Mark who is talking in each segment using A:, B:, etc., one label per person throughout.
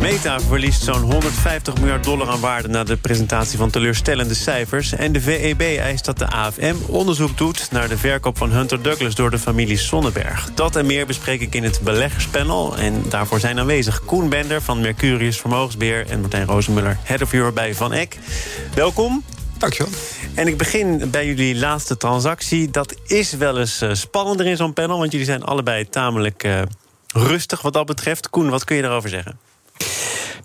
A: Meta verliest zo'n 150 miljard dollar aan waarde... na de presentatie van teleurstellende cijfers. En de VEB eist dat de AFM onderzoek doet... naar de verkoop van Hunter Douglas door de familie Sonnenberg. Dat en meer bespreek ik in het beleggerspanel. En daarvoor zijn aanwezig Koen Bender van Mercurius Vermogensbeheer... en Martijn Rozenmuller, Head of Europe bij Van Eck. Welkom.
B: Dankjewel.
A: En ik begin bij jullie laatste transactie. Dat is wel eens uh, spannender in zo'n panel... want jullie zijn allebei tamelijk uh, rustig wat dat betreft. Koen, wat kun je daarover zeggen?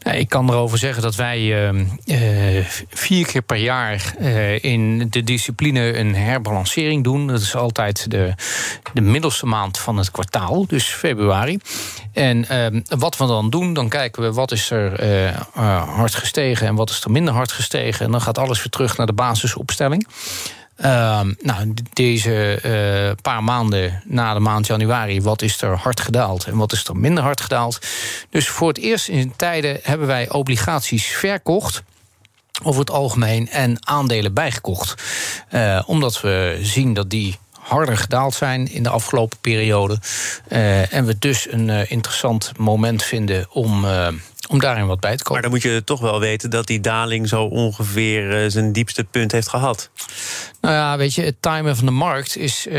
C: Nou, ik kan erover zeggen dat wij uh, uh, vier keer per jaar uh, in de discipline een herbalancering doen. Dat is altijd de, de middelste maand van het kwartaal, dus februari. En ehm, wat we dan doen, dan kijken we wat is er hard gestegen en wat is er minder hard gestegen. En dan gaat alles weer terug naar de basisopstelling. Uh, nou, deze uh, paar maanden na de maand januari, wat is er hard gedaald en wat is er minder hard gedaald? Dus voor het eerst in tijden hebben wij obligaties verkocht over het algemeen en aandelen bijgekocht. Uh, omdat we zien dat die harder gedaald zijn in de afgelopen periode. Uh, en we dus een uh, interessant moment vinden om. Uh, om daarin wat bij te komen.
A: Maar dan moet je toch wel weten dat die daling zo ongeveer zijn diepste punt heeft gehad.
C: Nou ja, weet je, het timen van de markt is. Uh,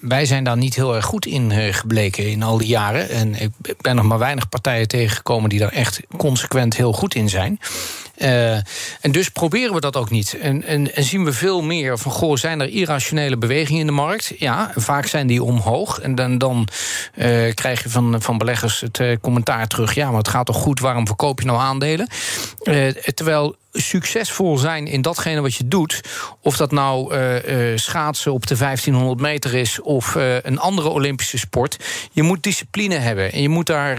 C: wij zijn daar niet heel erg goed in gebleken in al die jaren. En ik ben nog maar weinig partijen tegengekomen die daar echt consequent heel goed in zijn. Uh, en dus proberen we dat ook niet. En, en, en, zien we veel meer van: goh, zijn er irrationele bewegingen in de markt? Ja, vaak zijn die omhoog. En dan, dan uh, krijg je van, van beleggers het uh, commentaar terug: ja, maar het gaat toch goed, waarom verkoop je nou aandelen? terwijl succesvol zijn in datgene wat je doet. Of dat nou uh, uh, schaatsen op de 1500 meter is of uh, een andere Olympische sport. Je moet discipline hebben en je moet daar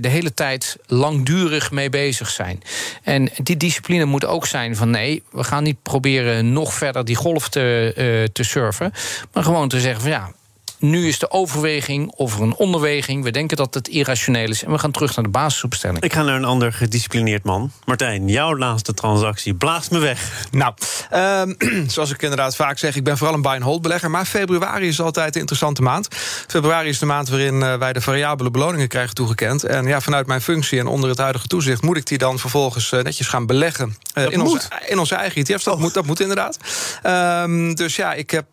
C: de hele tijd langdurig mee bezig zijn. En die discipline moet ook zijn van nee, we gaan niet proberen nog verder die golf te, te surfen. Maar gewoon te zeggen van ja nu is de overweging of een onderweging. We denken dat het irrationeel is. En we gaan terug naar de basisopstelling.
A: Ik ga naar een ander gedisciplineerd man. Martijn, jouw laatste transactie. Blaast me weg.
B: Nou, um, zoals ik inderdaad vaak zeg, ik ben vooral een buy-and-hold belegger. Maar februari is altijd een interessante maand. Februari is de maand waarin uh, wij de variabele beloningen krijgen toegekend. En ja, vanuit mijn functie en onder het huidige toezicht moet ik die dan vervolgens uh, netjes gaan beleggen. Uh, in, onze, in onze eigen ETF's. Dat, oh. moet, dat moet inderdaad. Um, dus ja, ik heb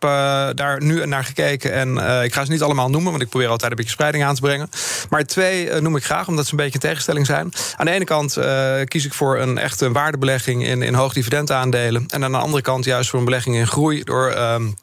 B: daar nu naar gekeken en ik ga ze niet allemaal noemen, want ik probeer altijd een beetje spreiding aan te brengen. Maar twee uh, noem ik graag, omdat ze een beetje een tegenstelling zijn. Aan de ene kant uh, kies ik voor een echte waardebelegging in, in hoogdividendaandelen. En aan de andere kant juist voor een belegging in groei door. Um,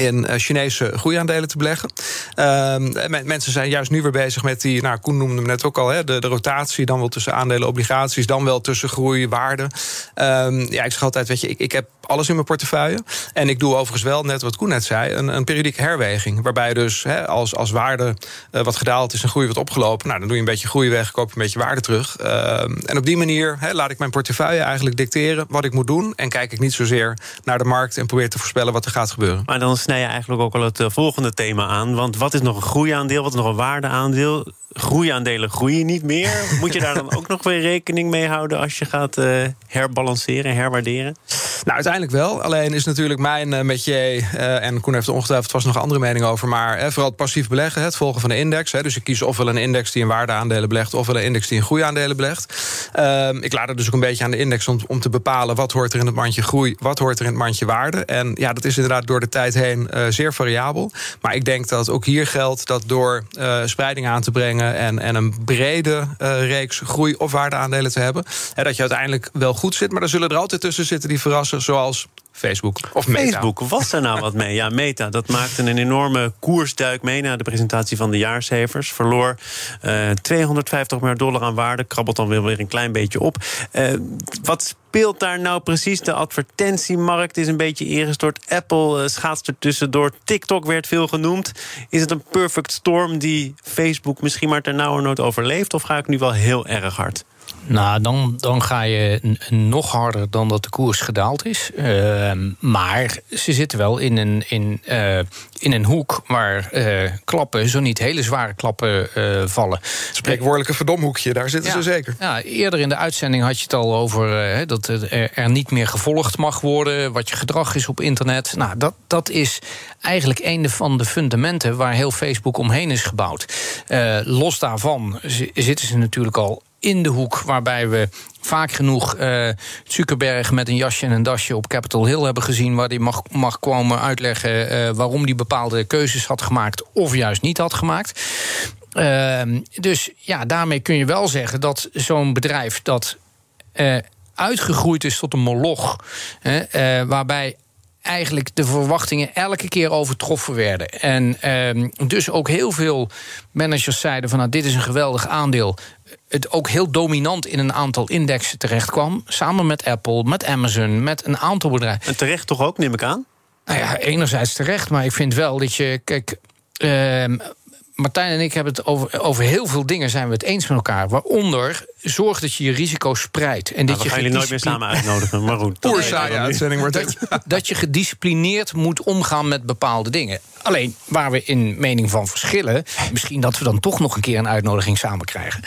B: in Chinese groeiaandelen te beleggen. Uh, mensen zijn juist nu weer bezig met die, nou, Koen noemde hem net ook al, hè, de, de rotatie, dan wel tussen aandelen, obligaties, dan wel tussen groei, waarde. Um, ja, ik zeg altijd, weet je, ik, ik heb alles in mijn portefeuille. En ik doe overigens wel, net wat Koen net zei, een, een periodieke herweging. Waarbij dus hè, als, als waarde uh, wat gedaald is en groei wat opgelopen, nou, dan doe je een beetje groei weg, koop een beetje waarde terug. Uh, en op die manier hè, laat ik mijn portefeuille eigenlijk dicteren wat ik moet doen. En kijk ik niet zozeer naar de markt en probeer te voorspellen wat er gaat gebeuren.
A: Maar dan snij je eigenlijk ook al het uh, volgende thema aan. Want wat is nog een groeiaandeel, wat is nog een waardeaandeel? Groeiaandelen groeien niet meer. Moet je daar dan ook nog weer rekening mee houden als je gaat uh, herbalanceren, herwaarderen?
B: Nou, uiteindelijk wel. Alleen is natuurlijk mijn uh, metier, uh, en Koen heeft er ongetwijfeld vast nog een andere mening over, maar vooral het passief beleggen, het volgen van de index. Hè, dus ik kies ofwel een index die in waardeaandelen belegt, ofwel een index die in groeiaandelen belegt. Ehm, ik laat het dus ook een beetje aan de index om, om, te bepalen wat hoort er in het mandje groei, wat hoort er in het mandje waarde. En ja, dat is inderdaad door de tijd heen zeer variabel. Maar ik denk dat ook hier geldt dat door spreiding aan te brengen en, en een brede uh, reeks groei- of waardeaandelen te hebben. Hè, dat je uiteindelijk wel goed zit. Maar er zullen er altijd tussen zitten die verrassen, zoals Facebook of Meta.
A: Facebook, was er nou wat mee? Ja, Meta, dat maakte een enorme koersduik mee... na de presentatie van de jaarcijfers. Verloor uh, 250 miljard dollar aan waarde. Krabbelt dan weer een klein beetje op. Uh, wat speelt daar nou precies? De advertentiemarkt is een beetje ingestort. Apple uh, schaatst er tussendoor. TikTok werd veel genoemd. Is het een perfect storm die Facebook misschien maar ter nauwernood overleeft? Of ga ik nu wel heel erg hard?
C: Nou, dan, dan ga je nog harder dan dat de koers gedaald is. Ehm, maar ze zitten wel in een, in, uh, in een hoek waar uh, klappen, zo niet hele zware klappen, uh, vallen.
B: Spreekwoordelijke verdomhoekje, daar zitten
C: ja,
B: ze zeker.
C: Ja, eerder in de uitzending had je het al over dat er, er niet meer gevolgd mag worden, wat je gedrag is op internet. Nou, dat, dat is eigenlijk een van de fundamenten waar heel Facebook omheen is gebouwd. los daarvan zitten ze natuurlijk al in de hoek waarbij we vaak genoeg uh, Zuckerberg met een jasje en een dasje op Capitol Hill hebben gezien, waar hij mag, mag komen uitleggen uh, waarom hij bepaalde keuzes had gemaakt of juist niet had gemaakt. Uh, dus ja, daarmee kun je wel zeggen dat zo'n bedrijf dat uitgegroeid is tot een moloch, waarbij eigenlijk de verwachtingen elke keer overtroffen werden. En ehm, dus ook heel veel managers zeiden van nou, dit is een geweldig aandeel. Het ook heel dominant in een aantal indexen terecht kwam. Samen met Apple, met Amazon, met een aantal bedrijven.
A: En terecht toch ook, neem ik aan?
C: Nou ja, enerzijds terecht, maar ik vind wel dat je. Kijk, uh, Martijn en ik hebben het over, over heel veel dingen zijn we het eens met elkaar. Waaronder zorg dat je je risico spreidt.
A: En
C: nou,
A: dat je gaan jullie nooit meer samen uitnodigen. Maar goed.
B: Uitzending wordt
C: dat, dat je gedisciplineerd moet omgaan met bepaalde dingen. Alleen waar we in mening van verschillen, misschien dat we dan toch nog een keer een uitnodiging samen krijgen,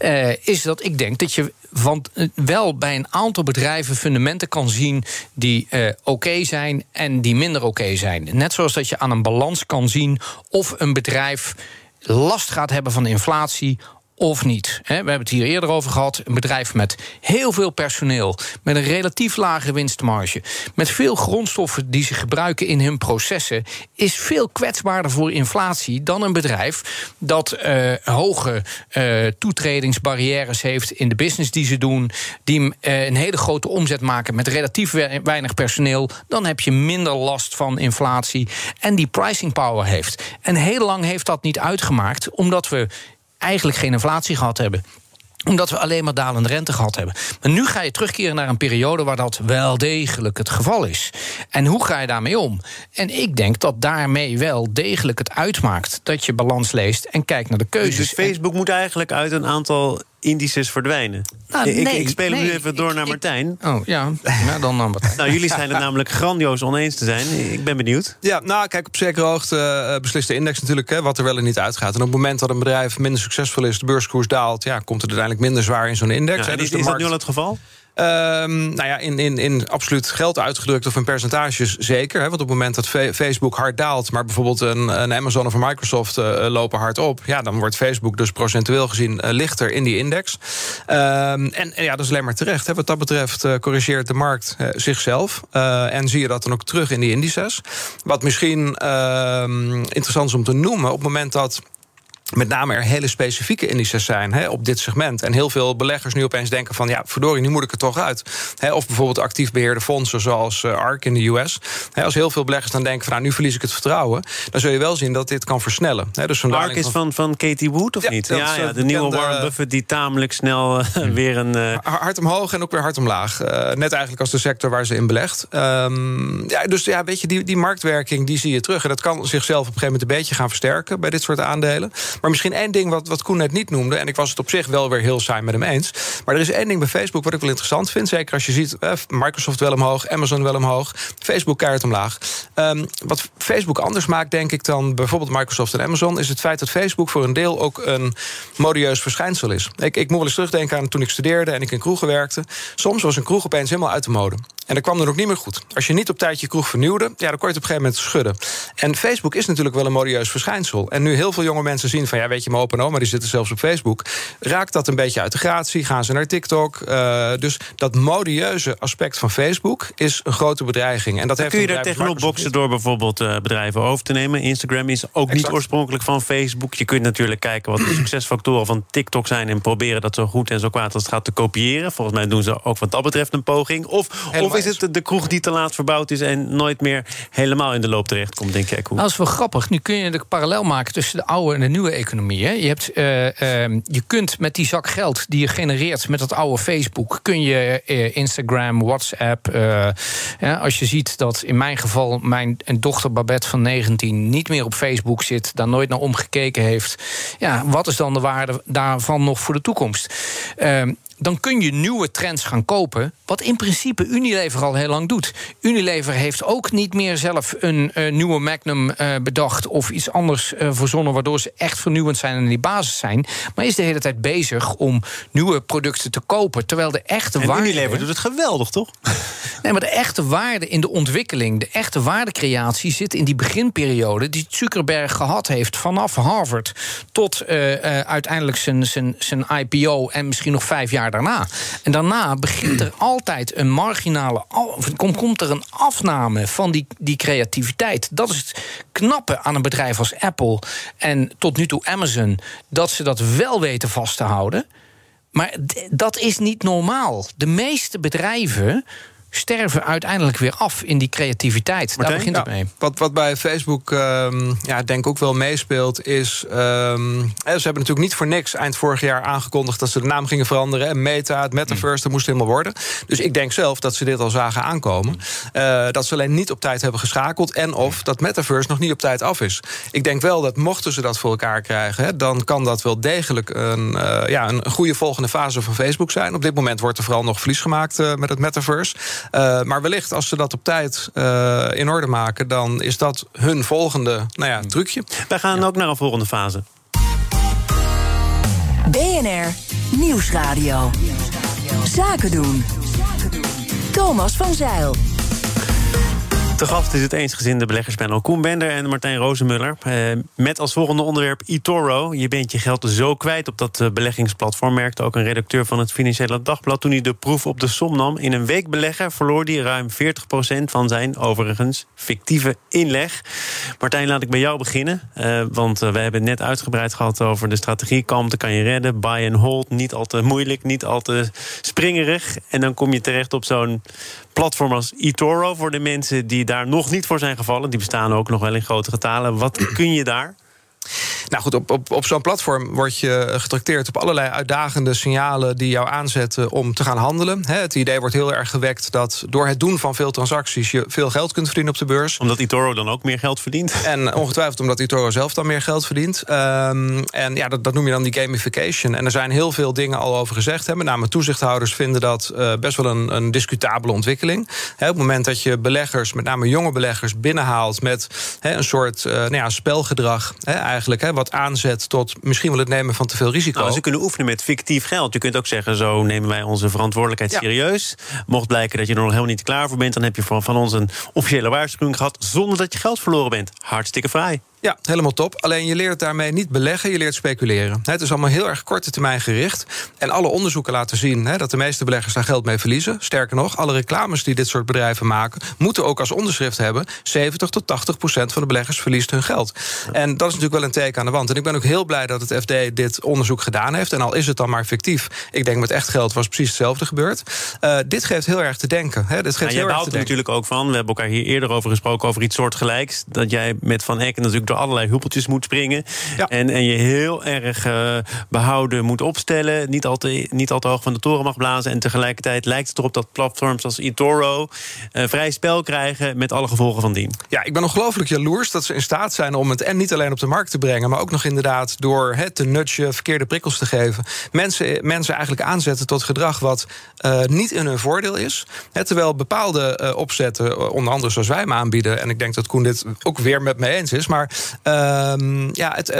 C: uh, is dat ik denk dat je van, uh, wel bij een aantal bedrijven fundamenten kan zien die uh, oké okay zijn en die minder oké okay zijn. Net zoals dat je aan een balans kan zien of een bedrijf last gaat hebben van inflatie of niet. We hebben het hier eerder over gehad. Een bedrijf met heel veel personeel, met een relatief lage winstmarge, met veel grondstoffen die ze gebruiken in hun processen, is veel kwetsbaarder voor inflatie dan een bedrijf dat uh, hoge uh, toetredingsbarrières heeft in de business die ze doen, die uh, een hele grote omzet maken met relatief weinig personeel. Dan heb je minder last van inflatie en die pricing power heeft. En heel lang heeft dat niet uitgemaakt, omdat we eigenlijk geen inflatie gehad hebben omdat we alleen maar dalende rente gehad hebben. Maar nu ga je terugkeren naar een periode waar dat wel degelijk het geval is. En hoe ga je daarmee om? En ik denk dat daarmee wel degelijk het uitmaakt dat je balans leest en kijkt naar de keuzes.
A: Dus Facebook moet eigenlijk uit een aantal indices verdwijnen. Nou, ik, ik, speel hem nu even door naar Martijn.
C: oh ja, ja dan naar Martijn.
A: nou, jullie zijn het namelijk grandioos oneens te zijn. Ik ben benieuwd.
B: Ja, nou, kijk, op zekere hoogte uh, beslist de index natuurlijk hè, wat er wel en niet uitgaat. En op het moment dat een bedrijf minder succesvol is, de beurskoers daalt, ja, komt het uiteindelijk minder zwaar in zo'n index.
A: Ja,
B: dus
A: is, is dat nu al het geval?
B: Um, nou ja, in, in, in absoluut geld uitgedrukt of in percentages zeker. Hè, want op het moment dat Facebook hard daalt, maar bijvoorbeeld een, een Amazon of een Microsoft uh, lopen hard op, ja, dan wordt Facebook dus procentueel gezien uh, lichter in die index. Um, en, en, ja, dat is alleen maar terecht. Hè. Wat dat betreft corrigeert de markt zichzelf. en zie je dat dan ook terug in die indices. Wat misschien ehm, interessant is om te noemen, op het moment dat met name er hele specifieke indices zijn hè, op dit segment. En heel veel beleggers nu opeens denken van... ja, verdorie, nu moet ik er toch uit. Hè, of bijvoorbeeld actief beheerde fondsen zoals uh, ARK in de US. Hè, als heel veel beleggers dan denken van... nou, nu verlies ik het vertrouwen... dan zul je wel zien dat dit kan versnellen. Hè,
A: dus ARK is van, van Katie Wood, of
B: ja,
A: niet? Ja, ja, de nieuwe Warren Buffett die tamelijk snel uh, weer een... Uh...
B: Hard omhoog en ook weer hard omlaag. net eigenlijk als de sector waar ze in belegt. Um, ja, dus ja, weet je, die, die marktwerking die zie je terug. En dat kan zichzelf op een gegeven moment een beetje gaan versterken... bij dit soort aandelen. Maar misschien één ding wat, wat Koen net niet noemde... en ik was het op zich wel weer heel saai met hem eens... maar er is één ding bij Facebook wat ik wel interessant vind... zeker als je ziet eh, Microsoft wel omhoog, Amazon wel omhoog... Facebook keihard omlaag. Um, wat Facebook anders maakt, denk ik, dan bijvoorbeeld Microsoft en Amazon... is het feit dat Facebook voor een deel ook een modieus verschijnsel is. Ik, ik moet wel eens terugdenken aan toen ik studeerde en ik in kroegen werkte. Soms was een kroeg opeens helemaal uit de mode. En dat kwam er ook niet meer goed. Als je niet op tijd je kroeg vernieuwde, ja, dan kon je het op een gegeven moment schudden. En Facebook is natuurlijk wel een modieus verschijnsel. En nu heel veel jonge mensen zien van, ja, weet je, mijn opa en oma... die zitten zelfs op Facebook. Raakt dat een beetje uit de gratie? Gaan ze naar TikTok? Uh, dus dat modieuze aspect van Facebook is een grote bedreiging. En dat heeft
A: kun je daar tegenop boksen door bijvoorbeeld uh, bedrijven over te nemen? Instagram is ook exact. niet oorspronkelijk van Facebook. Je kunt natuurlijk kijken wat de succesfactoren van TikTok zijn... en proberen dat zo goed en zo kwaad als het gaat te kopiëren. Volgens mij doen ze ook wat dat betreft een poging. Of, of is het de kroeg die te laat verbouwd is... en nooit meer helemaal in de loop terecht komt, denk ik?
C: Dat is wel grappig. Nu kun je de parallel maken tussen de oude en de nieuwe economie. Hè? Je, hebt, uh, uh, je kunt met die zak geld die je genereert met dat oude Facebook... kun je uh, Instagram, WhatsApp... Ja, als je ziet dat in mijn geval mijn dochter Babette van 19... niet meer op Facebook zit, daar nooit naar omgekeken heeft... ja, wat is dan de waarde daarvan nog voor de toekomst? Dan kun je nieuwe trends gaan kopen. Wat in principe Unilever al heel lang doet. Unilever heeft ook niet meer zelf een uh, nieuwe Magnum uh, bedacht of iets anders uh, verzonnen, waardoor ze echt vernieuwend zijn en die basis zijn. Maar is de hele tijd bezig om nieuwe producten te kopen. Terwijl de echte
A: en
C: waarde.
A: Unilever doet het geweldig, toch?
C: Nee, maar de echte waarde in de ontwikkeling, de echte waardecreatie zit in die beginperiode die Zuckerberg gehad heeft vanaf Harvard tot uiteindelijk zijn, zijn, zijn IPO en misschien nog vijf jaar daarna. En daarna begint er altijd een marginale. Komt, komt er een afname van die, die creativiteit. Dat is het knappe aan een bedrijf als Apple en tot nu toe Amazon. Dat ze dat wel weten vast te houden. Maar dat is niet normaal. De meeste bedrijven sterven uiteindelijk weer af in die creativiteit. Martijn? Daar begint het mee.
B: Wat, wat bij Facebook um, ja, denk ook wel meespeelt, is... Um, ze hebben natuurlijk niet voor niks eind vorig jaar aangekondigd... dat ze de naam gingen veranderen. En Meta, het Metaverse, dat moest helemaal worden. Dus ik denk zelf dat ze dit al zagen aankomen. Uh, dat ze alleen niet op tijd hebben geschakeld... en of dat Metaverse nog niet op tijd af is. Ik denk wel dat mochten ze dat voor elkaar krijgen... Hè, dan kan dat wel degelijk een, uh, ja, een goede volgende fase van Facebook zijn. Op dit moment wordt er vooral nog verlies gemaakt uh, met het Metaverse... Uh, maar wellicht als ze dat op tijd uh, in orde maken, dan is dat hun volgende nou ja, trucje.
A: Wij gaan ja. ook naar een volgende fase.
D: BNR Nieuwsradio. Zaken doen. Thomas van Zeil.
A: Te gast is het eensgezinde beleggerspanel Koen Bender en Martijn Rozenmuller. Eh, met als volgende onderwerp eToro. Je bent je geld zo kwijt op dat beleggingsplatform. Merkte ook een redacteur van het Financiële Dagblad. Toen hij de proef op de som nam. In een week beleggen verloor hij ruim 40% van zijn overigens fictieve inleg. Martijn, laat ik bij jou beginnen. Uh, want we hebben net uitgebreid gehad over de strategie. Kalmte kan je redden. Buy and hold. Niet al te moeilijk, niet al te springerig. En dan kom je terecht op zo'n platform als eToro voor de mensen die daar nog niet voor zijn gevallen. Die bestaan ook nog wel in grote getalen. Wat kun je daar?
B: Nou goed, op, op, op zo'n platform word je getrakteerd op allerlei uitdagende signalen die jou aanzetten om te gaan handelen. Het idee wordt heel erg gewekt dat door het doen van veel transacties je veel geld kunt verdienen op de beurs.
A: Omdat eToro dan ook meer geld verdient?
B: En ongetwijfeld omdat eToro zelf dan meer geld verdient. Um, en ja, dat, dat noem je dan die gamification. En er zijn heel veel dingen al over gezegd. Hè. Met name toezichthouders vinden dat uh, best wel een, een discutabele ontwikkeling. He, op het moment dat je beleggers, met name jonge beleggers, binnenhaalt met he, een soort uh, nou ja, spelgedrag, he, eigenlijk, wat aanzet tot misschien wel het nemen van te veel risico.
A: Nou, ze kunnen oefenen met fictief geld. Je kunt ook zeggen, zo nemen wij onze verantwoordelijkheid ja. serieus. Mocht blijken dat je er nog helemaal niet klaar voor bent... dan heb je van, van ons een officiële waarschuwing gehad... zonder dat je geld verloren bent. Hartstikke vrij.
B: Ja, helemaal top. Alleen je leert daarmee niet beleggen, je leert speculeren. Het is allemaal heel erg korte termijn gericht. En alle onderzoeken laten zien hè, dat de meeste beleggers daar geld mee verliezen. Sterker nog, alle reclames die dit soort bedrijven maken... moeten ook als onderschrift hebben... 70 tot 80 procent van de beleggers verliest hun geld. En dat is natuurlijk wel een teken aan de wand. En ik ben ook heel blij dat het FD dit onderzoek gedaan heeft. En al is het dan maar fictief. Ik denk met echt geld was precies hetzelfde gebeurd. Uh, dit geeft heel erg te denken. Hè. Dit geeft
A: ja,
B: heel
A: erg te
B: denken.
A: natuurlijk ook van. We hebben elkaar hier eerder over gesproken... over iets soortgelijks. Dat jij met Van Eck natuurlijk door allerlei huppeltjes moet springen. Ja. En, en je heel erg uh, behouden moet opstellen. Niet al, te, niet al te hoog van de toren mag blazen. En tegelijkertijd lijkt het erop dat platforms als eToro uh, vrij spel krijgen met alle gevolgen van dien.
B: Ja, ik ben ongelooflijk jaloers dat ze in staat zijn om het en niet alleen op de markt te brengen, maar ook nog inderdaad door het te nudgen, verkeerde prikkels te geven. Mensen, mensen eigenlijk aanzetten tot gedrag wat uh, niet in hun voordeel is. He, terwijl bepaalde opzetten, onder andere zoals wij hem aanbieden, en ik denk dat Koen dit ook weer met me eens is, maar um, ja, het, uh,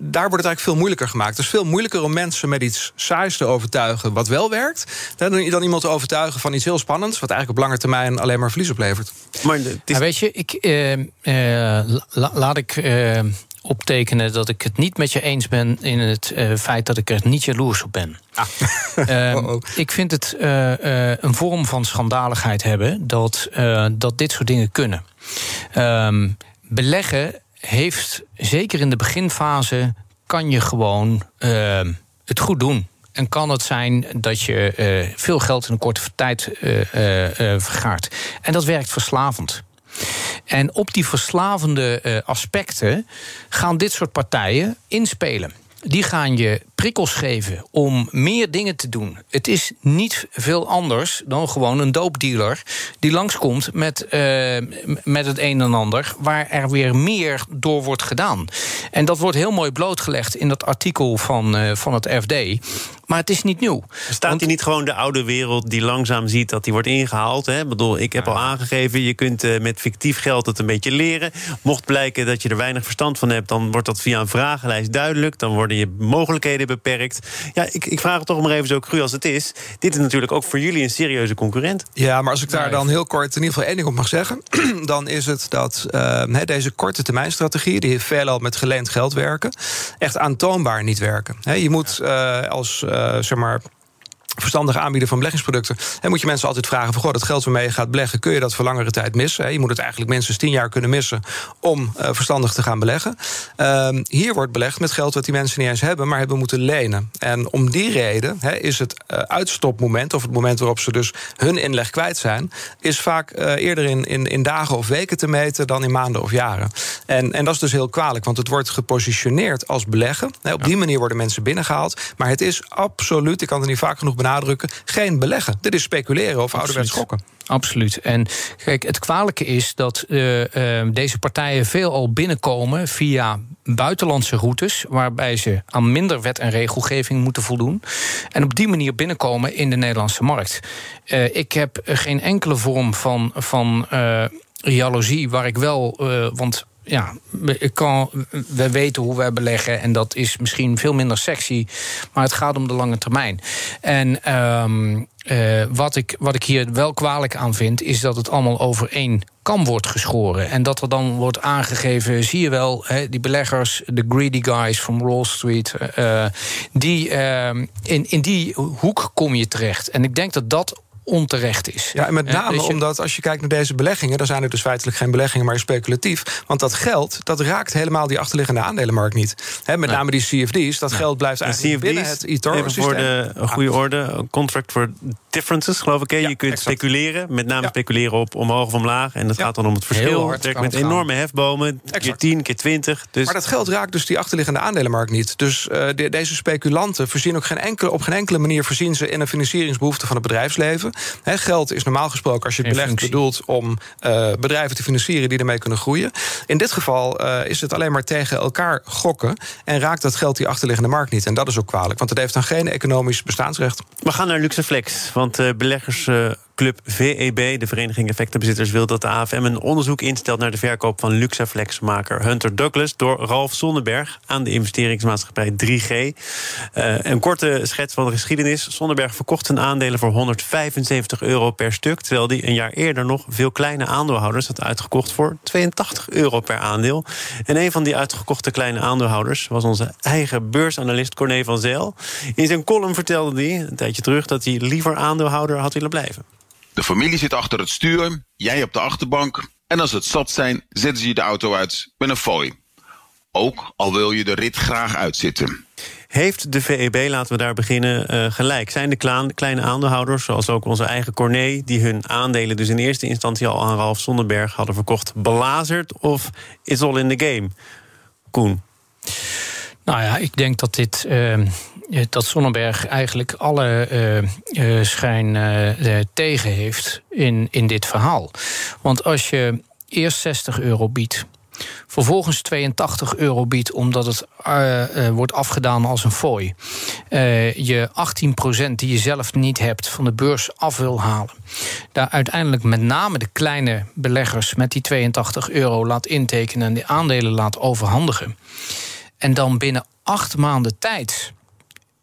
B: daar wordt het eigenlijk veel moeilijker gemaakt. Het is veel moeilijker om mensen met iets saais te overtuigen wat wel werkt, dan, dan iemand te overtuigen van iets heel spannends, wat eigenlijk op lange termijn alleen maar verlies oplevert.
C: Maar is... ja, weet je, ik, la, laat ik optekenen dat ik het niet met je eens ben in het uh, feit dat ik er niet jaloers op ben. Ah. uh, oh, oh. Ik vind het uh, een vorm van schandaligheid hebben dat, dat dit soort dingen kunnen. Um, beleggen heeft, zeker in de beginfase, kan je gewoon het goed doen. En kan het zijn dat je uh, veel geld in een korte tijd uh, vergaart. En dat werkt verslavend. En op die verslavende aspecten gaan dit soort partijen inspelen. Die gaan je prikkels geven om meer dingen te doen. Het is niet veel anders dan gewoon een doopdealer die langskomt met, uh, met het een en ander, waar er weer meer door wordt gedaan. En dat wordt heel mooi blootgelegd in dat artikel van, uh, van het FD. Maar het is niet nieuw.
A: Staat Want, hij niet gewoon de oude wereld die langzaam ziet dat die wordt ingehaald? Hè? Ik bedoel, ik heb al aangegeven, je kunt uh, met fictief geld het een beetje leren. Mocht blijken dat je er weinig verstand van hebt, dan wordt dat via een vragenlijst duidelijk. Dan worden je mogelijkheden beperkt. Ja, ik, ik vraag het toch maar even zo cru als het is. Dit is natuurlijk ook voor jullie een serieuze concurrent.
B: Ja, maar als ik daar dan heel kort in ieder geval één ding op mag zeggen, dan is het dat uh, deze korte termijn strategie, die veelal met geleend geld werken, echt aantoonbaar niet werken. je moet uh, als uh, zeg maar verstandig aanbieden van beleggingsproducten. En moet je mensen altijd vragen: van, goh, dat geld waarmee je gaat beleggen, kun je dat voor langere tijd missen? Je moet het eigenlijk minstens tien jaar kunnen missen om uh, verstandig te gaan beleggen. Uh, hier wordt belegd met geld wat die mensen niet eens hebben, maar hebben moeten lenen. En om die reden he, is het uh, uitstopmoment, of het moment waarop ze dus hun inleg kwijt zijn, is vaak uh, eerder in, in, in dagen of weken te meten dan in maanden of jaren. En, en dat is dus heel kwalijk, want het wordt gepositioneerd als beleggen. He, op die manier worden mensen binnengehaald. Maar het is absoluut, ik kan het niet vaak genoeg benadrukken, geen beleggen. Dit is speculeren of ouderwets schokken.
C: Absoluut. En kijk, het kwalijke is dat uh, uh, deze partijen veelal binnenkomen via buitenlandse routes, waarbij ze aan minder wet en regelgeving moeten voldoen. En op die manier binnenkomen in de Nederlandse markt. Uh, ik heb geen enkele vorm van. van jaloezie, waar ik wel, want ja, kan, we weten hoe wij beleggen en dat is misschien veel minder sexy, maar het gaat om de lange termijn. En um, uh, wat, ik, wat ik hier wel kwalijk aan vind, is dat het allemaal over één kam wordt geschoren. En dat er dan wordt aangegeven, zie je wel, die beleggers, de greedy guys from Wall Street, uh, die, uh, in, in die hoek kom je terecht. En ik denk dat dat onterecht is.
B: Ja, en met name dus omdat als je kijkt naar deze beleggingen... dan zijn het dus feitelijk geen beleggingen, maar speculatief. Want dat geld, dat raakt helemaal die achterliggende aandelenmarkt niet. He, met name die CFD's, dat geld blijft eigenlijk CFD's, binnen het eToro-systeem.
A: voor de goede orde, contract for differences, geloof ik. Hè? je kunt speculeren, met name speculeren op omhoog of omlaag. En dat gaat dan om het verschil. Het werkt met enorme hefbomen, keer 10, keer 20. Dus...
B: Maar dat geld raakt dus die achterliggende aandelenmarkt niet. Dus uh, de, deze speculanten voorzien ook geen enkele, op geen enkele manier... voorzien ze in een financieringsbehoefte van het bedrijfsleven geld is normaal gesproken, als je het belegt, bedoeld om uh, bedrijven te financieren die ermee kunnen groeien. In dit geval uh, is het alleen maar tegen elkaar gokken en raakt dat geld die achterliggende markt niet. En dat is ook kwalijk, want het heeft dan geen economisch bestaansrecht.
A: We gaan naar Luxeflex, want uh, beleggers Club VEB, de Vereniging Effectenbezitters, wil dat de AFM een onderzoek instelt naar de verkoop van Luxaflex-maker Hunter Douglas door Ralf Sonneberg aan de investeringsmaatschappij 3G. Uh, een korte schets van de geschiedenis. Sonneberg verkocht zijn aandelen voor 175 euro per stuk, terwijl hij een jaar eerder nog veel kleine aandeelhouders had uitgekocht voor 82 euro per aandeel. En een van die uitgekochte kleine aandeelhouders was onze eigen beursanalist Corné van Zijl. In zijn column vertelde hij een tijdje terug dat hij liever aandeelhouder had willen blijven.
E: De familie zit achter het stuur, jij op de achterbank. En als het zat zijn, zetten ze je de auto uit met een fooi. Ook al wil je de rit graag uitzitten.
A: Heeft de VEB, laten we daar beginnen, uh, gelijk? Zijn de kleine aandeelhouders, zoals ook onze eigen Corné... die hun aandelen dus in eerste instantie al aan Ralf Sonderberg hadden verkocht... belazerd of is all in the game? Koen?
C: Nou ja, ik denk dat dit... Uh dat Sonnenberg eigenlijk alle uh, uh, schijn tegen heeft in, in dit verhaal. Want als je eerst 60 euro biedt. Vervolgens 82 euro biedt omdat het wordt afgedaan als een fooi. je 18% die je zelf niet hebt van de beurs af wil halen. Daar uiteindelijk met name de kleine beleggers met die 82 euro laat intekenen en die aandelen laat overhandigen. En dan binnen acht maanden tijd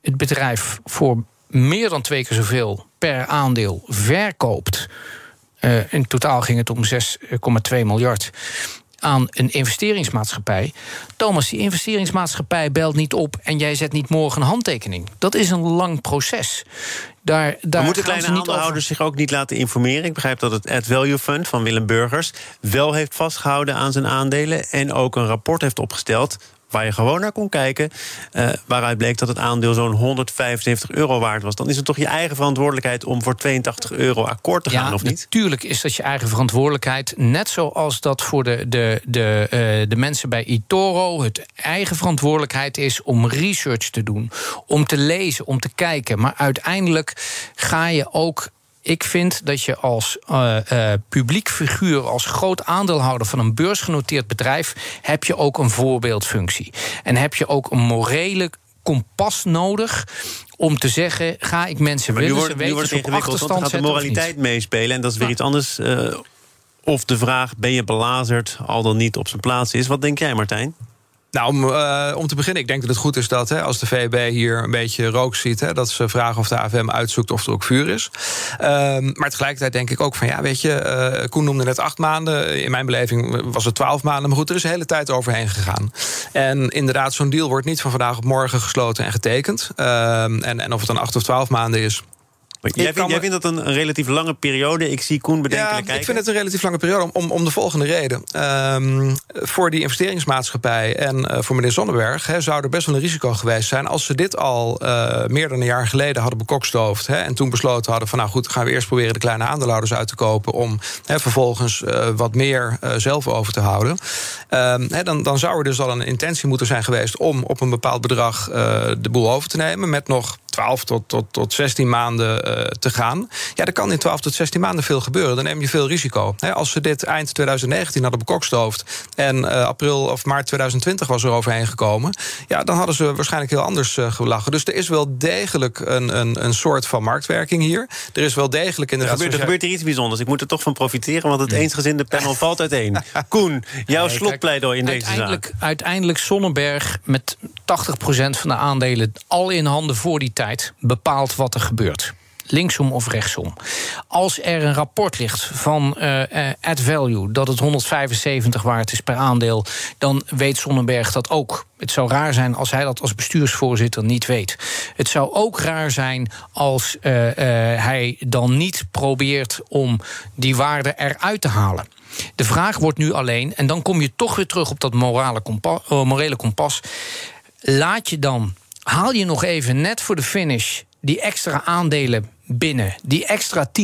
C: het bedrijf voor meer dan twee keer zoveel per aandeel verkoopt. Uh, in totaal ging het om 6,2 miljard aan een investeringsmaatschappij. Thomas, die investeringsmaatschappij belt niet op en jij zet niet morgen een handtekening. Dat is een lang proces.
A: Daar, daar moeten kleine aandeelhouders zich ook niet laten informeren? Ik begrijp dat het Ad Value Fund van Willem Burgers wel heeft vastgehouden aan zijn aandelen en ook een rapport heeft opgesteld waar je gewoon naar kon kijken. Uh, waaruit bleek dat het aandeel zo'n 175 euro waard was. Dan is het toch je eigen verantwoordelijkheid om voor 82 euro akkoord te gaan, of niet?
C: Natuurlijk is dat je eigen verantwoordelijkheid. Net zoals dat voor de, de, de, uh, de mensen bij eToro het eigen verantwoordelijkheid is om research te doen. Om te lezen, om te kijken. Maar uiteindelijk ga je ook ik vind dat je als uh, uh, publiek figuur, als groot aandeelhouder van een beursgenoteerd bedrijf, heb je ook een voorbeeldfunctie. En heb je ook een morele kompas nodig om te zeggen: ga ik mensen
A: Maar nu
C: willen
A: wordt,
C: ze
A: nu
C: weten
A: wordt
C: ze
A: het ingewikkeld, want dan gaat de moraliteit meespelen. En dat is weer iets anders. eh, of de vraag, ben je belazerd, al dan niet op zijn plaats is. Wat denk jij, Martijn?
B: Nou, om, eh, om te beginnen, ik denk dat het goed is dat hè, als de VEB hier een beetje rook ziet, hè, dat ze vragen of de AFM uitzoekt of er ook vuur is. Ehm, maar tegelijkertijd denk ik ook van ja, weet je, eh, Koen noemde net acht maanden. In mijn beleving was het twaalf maanden. Maar goed, er is de hele tijd overheen gegaan. En inderdaad, zo'n deal wordt niet van vandaag op morgen gesloten en getekend. Ehm, en, en of het dan acht of twaalf maanden is.
A: Jij,
B: kan
A: vindt, jij
B: me-
A: vindt dat een, een relatief lange periode. Ik zie Koen bedenkelijk
B: Ja,
A: kijken.
B: ik vind het een relatief lange periode om, om, om de volgende reden. Ehm, voor die investeringsmaatschappij en eh, voor meneer Zonneberg... Hè, zou er best wel een risico geweest zijn... als ze dit al eh, meer dan een jaar geleden hadden bekokstoofd... Hè, en toen besloten hadden van... nou goed, gaan we eerst proberen de kleine aandeelhouders uit te kopen... om hè, vervolgens eh, wat meer eh, zelf over te houden. Ehm, hè, dan, dan zou er dus al een intentie moeten zijn geweest... om op een bepaald bedrag eh, de boel over te nemen... met nog 12 tot, tot, tot 16 maanden eh, te gaan. Ja, er kan in 12 tot 16 maanden veel gebeuren. Dan neem je veel risico. Hè, als ze dit eind 2019 hadden bekokstoofd... en eh, april of maart 2020 was er overheen gekomen... ja, dan hadden ze waarschijnlijk heel anders eh, gelachen. Dus er is wel degelijk een, een, een soort van marktwerking hier. Er is wel degelijk
A: Er
B: inderdaad...
A: gebeurt, er gebeurt hier iets bijzonders. Ik moet er toch van profiteren, want het eensgezinde panel valt uiteen. Koen, jouw
C: Nee,
A: slotpleidooi in deze
C: uiteindelijk,
A: zaak.
C: Uiteindelijk Sonnenberg met 80% van de aandelen al in handen voor die bepaalt wat er gebeurt. Linksom of rechtsom. Als er een rapport ligt van eh eh, Add Value dat het 175 waard is per aandeel, dan weet Sonnenberg dat ook. Het zou raar zijn als hij dat als bestuursvoorzitter niet weet. Het zou ook raar zijn als eh, hij dan niet probeert om die waarde eruit te halen. De vraag wordt nu alleen, en dan kom je toch weer terug op dat morale kompa- eh, morele kompas. Laat je dan, haal je nog even net voor de finish die extra aandelen binnen, die extra 10%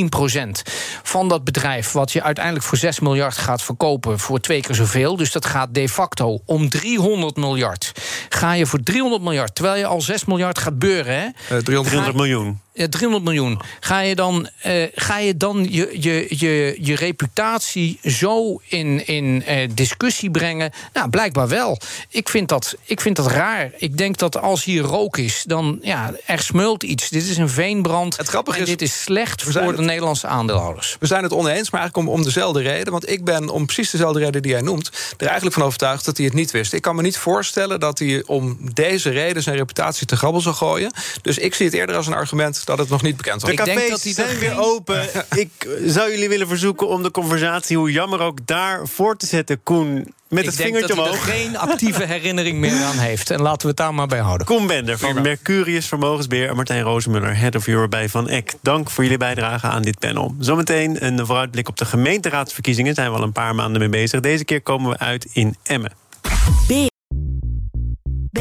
C: van dat bedrijf, wat je uiteindelijk voor 6 miljard gaat verkopen, voor twee keer zoveel. Dus dat gaat de facto om 300 miljard. Ga je voor 300 miljard, terwijl je al 6 miljard gaat beuren, hè?
B: eh, 300
A: 300 miljoen.
C: Ja, 300 miljoen. Ga je dan, eh, ga je, dan je, je, je, je reputatie zo in, in eh, discussie brengen? Nou, blijkbaar wel. Ik vind, dat, ik vind dat raar. Ik denk dat als hier rook is, dan ja, er smeult iets. Dit is een veenbrand.
B: Het grappige
C: en dit is slecht voor de Nederlandse aandeelhouders.
B: We zijn het oneens, maar eigenlijk om, om dezelfde reden. Want ik ben om precies dezelfde reden die jij noemt... er eigenlijk van overtuigd dat hij het niet wist. Ik kan me niet voorstellen dat hij om deze reden... zijn reputatie te grabbel zou gooien. Dus ik zie het eerder als een argument dat het nog niet bekend was.
A: De
C: Ik denk
A: cafés
C: dat hij
A: zijn weer open. Ik zou jullie willen verzoeken om de conversatie, hoe jammer ook daar, voor te zetten. Koen, met het
C: ik denk
A: vingertje
C: dat hij
A: omhoog.
C: er geen actieve herinnering meer aan heeft. En laten we het daar maar bij houden.
A: Koen Bender van Mercurius Vermogensbeheer... en Martijn Rozenmuller, Head of Europe bij Van Eck. Dank voor jullie bijdrage aan dit panel. Zometeen een vooruitblik op de gemeenteraadsverkiezingen. Daar zijn we al een paar maanden mee bezig. Deze keer komen we uit in Emmen.